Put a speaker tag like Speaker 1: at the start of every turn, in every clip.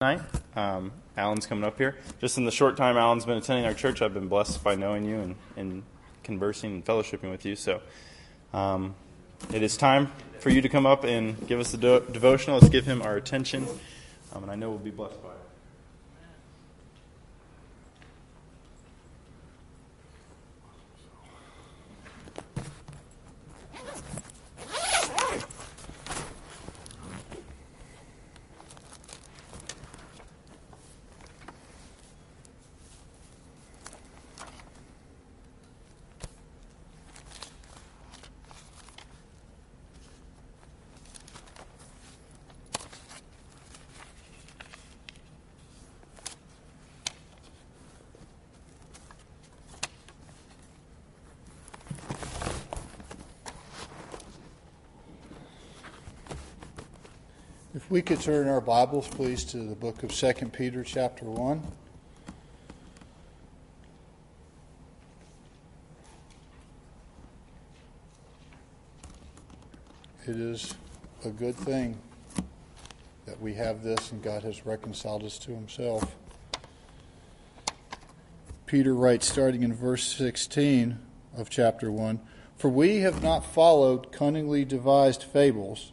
Speaker 1: tonight. Um, Alan's coming up here. Just in the short time Alan's been attending our church, I've been blessed by knowing you and, and conversing and fellowshipping with you. So um, it is time for you to come up and give us the devotional. Let's give him our attention, um, and I know we'll be blessed by it.
Speaker 2: We could turn our Bibles, please, to the book of 2 Peter, chapter 1. It is a good thing that we have this and God has reconciled us to Himself. Peter writes, starting in verse 16 of chapter 1 For we have not followed cunningly devised fables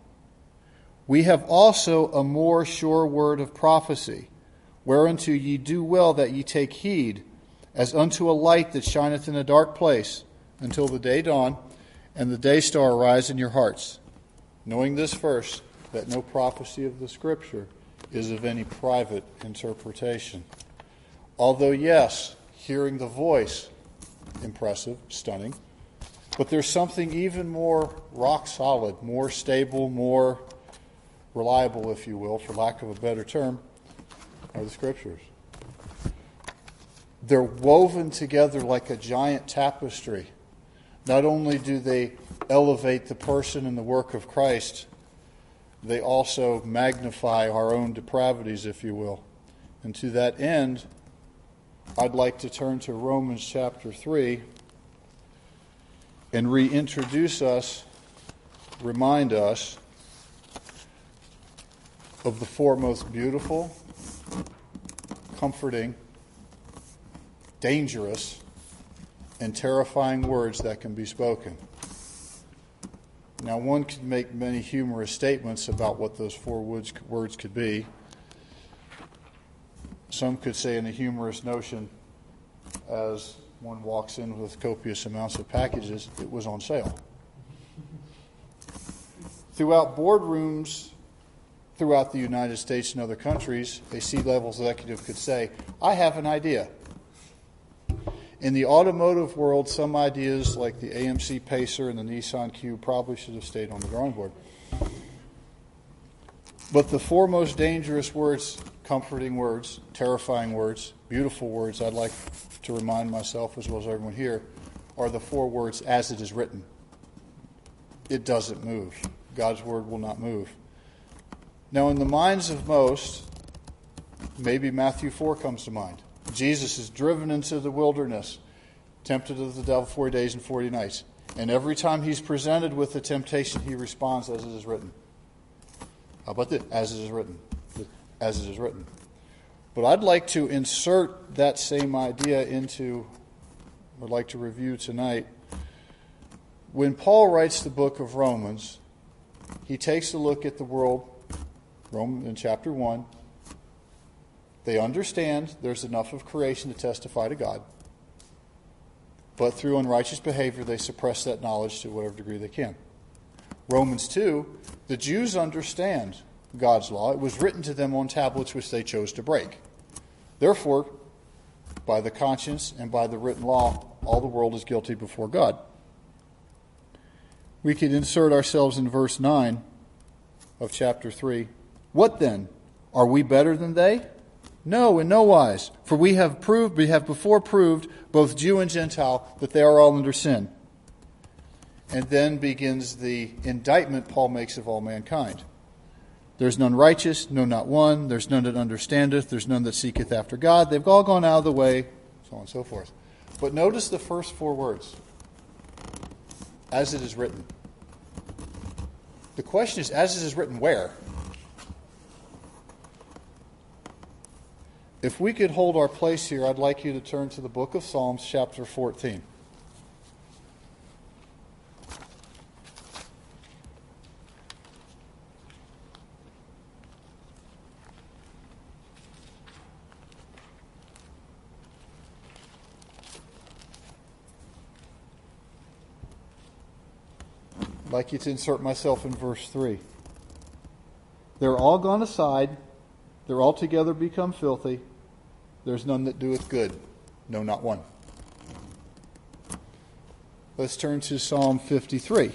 Speaker 2: we have also a more sure word of prophecy, whereunto ye do well that ye take heed, as unto a light that shineth in a dark place, until the day dawn and the day star arise in your hearts. Knowing this first, that no prophecy of the Scripture is of any private interpretation. Although, yes, hearing the voice, impressive, stunning, but there's something even more rock solid, more stable, more reliable, if you will, for lack of a better term, are the scriptures. They're woven together like a giant tapestry. Not only do they elevate the person and the work of Christ, they also magnify our own depravities, if you will. And to that end, I'd like to turn to Romans chapter 3 and reintroduce us, remind us of the four most beautiful, comforting, dangerous, and terrifying words that can be spoken. Now, one could make many humorous statements about what those four words, could be. Some could say, in a humorous notion, as one walks in with copious amounts of packages, it was on sale. Throughout boardrooms throughout the United States and other countries, a C level executive could say, I have an idea. In the automotive world, some ideas like the AMC Pacer and the Nissan Cube probably should have stayed on the drawing board. But the four most dangerous words, comforting words, terrifying words, beautiful words, I'd like to remind myself as well as everyone here, are the four words, as it is written. It doesn't move. God's word will not move. Now, in the minds of most, maybe Matthew 4 comes to mind. Jesus is driven into the wilderness, tempted of the devil 40 days and 40 nights. And every time he's presented with the temptation, he responds as it is written. How about this? As it is written. As it is written. But I'd like to insert that same idea into, I'd like to review tonight. When Paul writes the book of Romans, he takes a look at the world Rome in chapter 1. They understand there's enough of creation to testify to God. But through unrighteous behavior, they suppress that knowledge to whatever degree they can. Romans 2, the Jews understand God's law. It was written to them on tablets which they chose to break. Therefore, by the conscience and by the written law, all the world is guilty before God. We could insert ourselves in verse 9 of chapter 3 what then? Are we better than they? No, in no wise. For we have proved, we have before proved, both Jew and Gentile, that they are all under sin. And then begins the indictment Paul makes of all mankind. There's none righteous, no, not one. There's none that understandeth. There's none that seeketh after God. They've all gone out of the way, so on and so forth. But notice the first four words as it is written. The question is, as it is written, where? If we could hold our place here, I'd like you to turn to the book of Psalms, chapter 14. I'd like you to insert myself in verse 3. They're all gone aside, they're altogether become filthy. There's none that doeth good, no, not one. Let's turn to Psalm 53.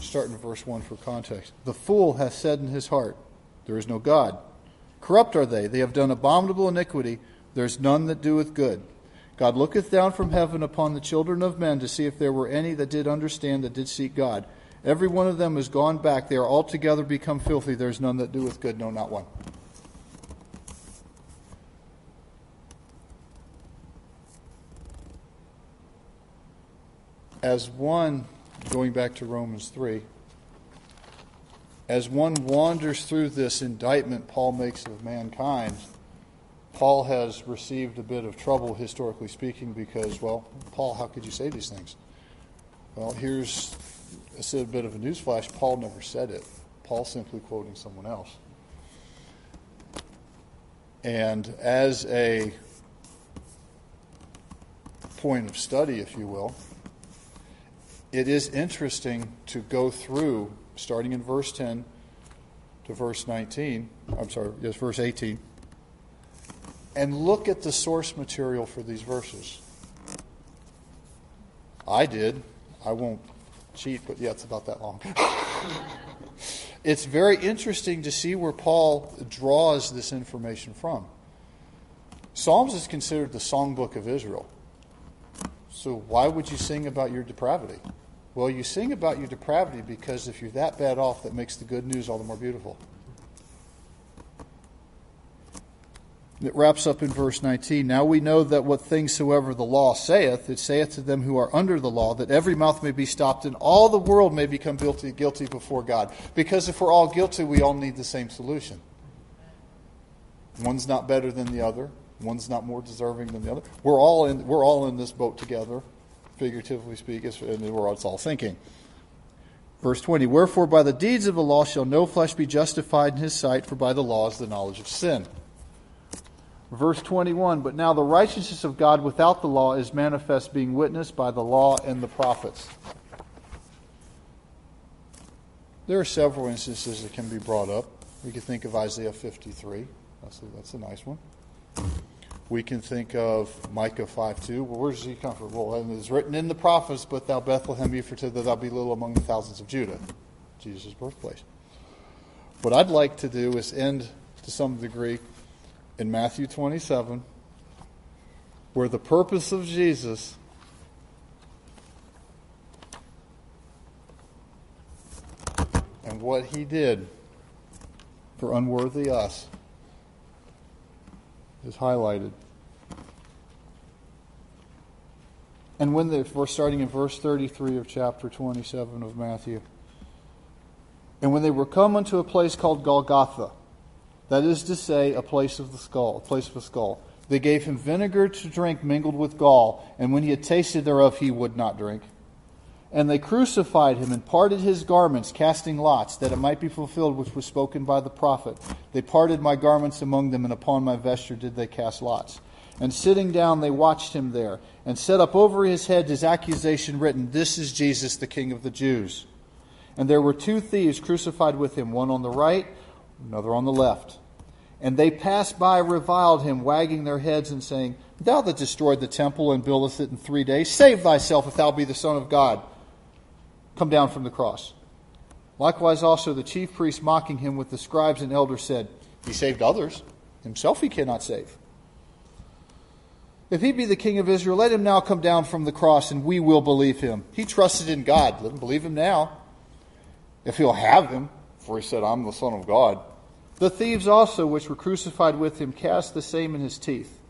Speaker 2: Start in verse 1 for context. The fool hath said in his heart, There is no God. Corrupt are they, they have done abominable iniquity. There is none that doeth good. God looketh down from heaven upon the children of men to see if there were any that did understand, that did seek God. Every one of them is gone back. They are altogether become filthy. There is none that doeth good, no, not one. As one going back to Romans 3, as one wanders through this indictment Paul makes of mankind, Paul has received a bit of trouble, historically speaking, because, well, Paul, how could you say these things? Well, here's a bit of a newsflash Paul never said it. Paul simply quoting someone else. And as a point of study, if you will, it is interesting to go through, starting in verse 10 to verse 19, I'm sorry, yes, verse 18, and look at the source material for these verses. I did. I won't cheat, but yeah, it's about that long. it's very interesting to see where Paul draws this information from. Psalms is considered the songbook of Israel. So why would you sing about your depravity? Well, you sing about your depravity because if you're that bad off, that makes the good news all the more beautiful. It wraps up in verse 19. Now we know that what things soever the law saith, it saith to them who are under the law, that every mouth may be stopped and all the world may become guilty, guilty before God. Because if we're all guilty, we all need the same solution. One's not better than the other. One's not more deserving than the other. We're all in, we're all in this boat together figuratively speaking, and where it's all thinking. Verse 20 Wherefore by the deeds of the law shall no flesh be justified in his sight, for by the law is the knowledge of sin. Verse 21 But now the righteousness of God without the law is manifest, being witnessed by the law and the prophets. There are several instances that can be brought up. We can think of Isaiah 53. That's a, that's a nice one. We can think of Micah 5 2. Well, where does he come from? Well, it is written in the prophets, but thou Bethlehem Ephratah, that thou be little among the thousands of Judah. Jesus' birthplace. What I'd like to do is end to some degree in Matthew 27, where the purpose of Jesus and what he did for unworthy us is highlighted. And when they, we're starting in verse 33 of chapter 27 of Matthew. And when they were come unto a place called Golgotha, that is to say, a place of the skull, a place of a skull, they gave him vinegar to drink mingled with gall, and when he had tasted thereof, he would not drink. And they crucified him and parted his garments, casting lots, that it might be fulfilled which was spoken by the prophet. They parted my garments among them, and upon my vesture did they cast lots. And sitting down, they watched him there, and set up over his head his accusation written, This is Jesus, the King of the Jews. And there were two thieves crucified with him, one on the right, another on the left. And they passed by, reviled him, wagging their heads and saying, Thou that destroyed the temple and buildest it in three days, save thyself if thou be the Son of God. Come down from the cross. Likewise, also the chief priests mocking him with the scribes and elders said, He saved others, himself he cannot save. If he be the king of Israel, let him now come down from the cross, and we will believe him. He trusted in God. Let him believe him now. If he'll have him, for he said, I'm the Son of God. The thieves also, which were crucified with him, cast the same in his teeth.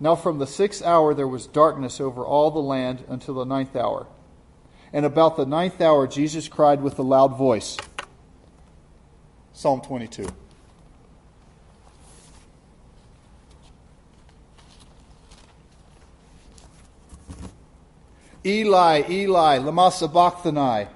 Speaker 2: Now from the sixth hour there was darkness over all the land until the ninth hour. And about the ninth hour Jesus cried with a loud voice. Psalm 22. Eli, Eli, lama sabachthani.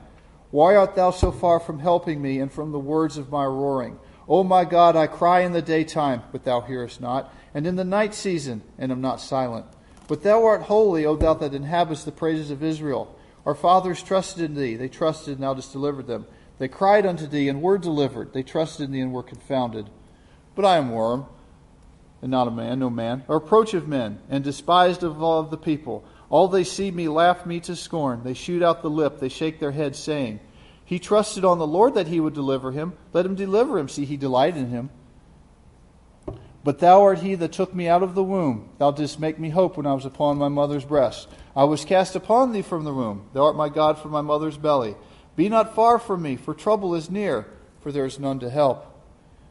Speaker 2: Why art thou so far from helping me and from the words of my roaring? O my God, I cry in the daytime, but thou hearest not, and in the night season, and am not silent. But thou art holy, O thou that inhabitest the praises of Israel. Our fathers trusted in thee, they trusted, and thou didst deliver them. They cried unto thee, and were delivered. They trusted in thee, and were confounded. But I am worm, and not a man, no man, a reproach of men, and despised of all of the people. All they see me laugh me to scorn. They shoot out the lip, they shake their heads, saying, He trusted on the Lord that he would deliver him. Let him deliver him. See, he delighted in him. But thou art he that took me out of the womb. Thou didst make me hope when I was upon my mother's breast. I was cast upon thee from the womb. Thou art my God from my mother's belly. Be not far from me, for trouble is near, for there is none to help.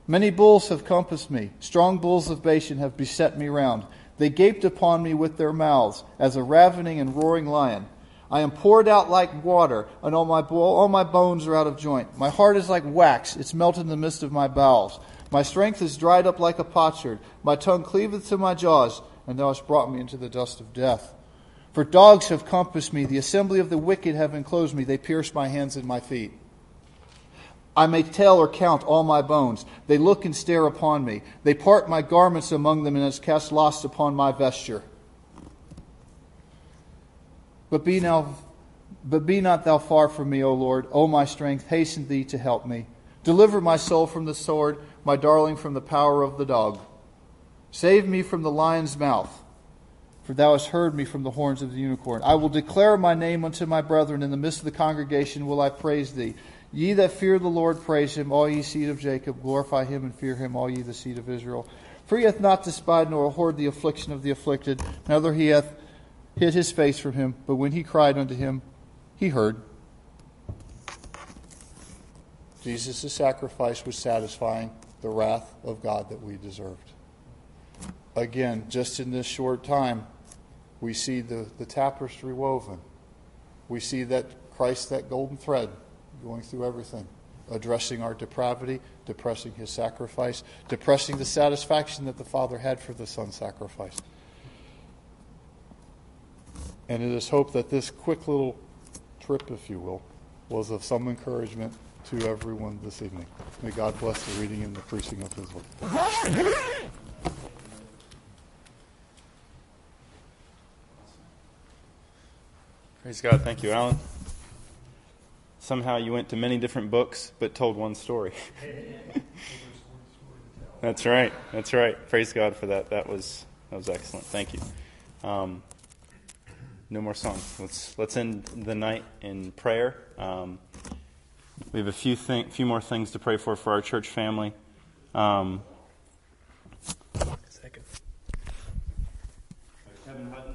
Speaker 2: Many bulls have compassed me. Strong bulls of Bashan have beset me round. They gaped upon me with their mouths, as a ravening and roaring lion. I am poured out like water, and all my, all my bones are out of joint. My heart is like wax, it's melted in the midst of my bowels. My strength is dried up like a potsherd. My tongue cleaveth to my jaws, and thou hast brought me into the dust of death. For dogs have compassed me, the assembly of the wicked have enclosed me, they pierce my hands and my feet. I may tell or count all my bones. They look and stare upon me. They part my garments among them and has cast loss upon my vesture. But be now but be not thou far from me, O Lord. O my strength, hasten thee to help me. Deliver my soul from the sword, my darling from the power of the dog. Save me from the lion's mouth, for thou hast heard me from the horns of the unicorn. I will declare my name unto my brethren. In the midst of the congregation will I praise thee. Ye that fear the Lord, praise him. All ye seed of Jacob, glorify him and fear him, all ye the seed of Israel. For he hath not despised nor abhorred the affliction of the afflicted, neither he hath hid his face from him. But when he cried unto him, he heard. Jesus' sacrifice was satisfying the wrath of God that we deserved. Again, just in this short time, we see the, the tapestry woven. We see that Christ, that golden thread, going through everything, addressing our depravity, depressing his sacrifice, depressing the satisfaction that the Father had for the Son's sacrifice. And it is hoped that this quick little trip, if you will, was of some encouragement to everyone this evening. May God bless the reading and the preaching of His word.
Speaker 1: Praise God. Thank you, Alan. Somehow you went to many different books, but told one story. That's right. That's right. Praise God for that. That was that was excellent. Thank you. Um, no more songs. Let's let's end the night in prayer. Um, we have a few thing, few more things to pray for for our church family. Um,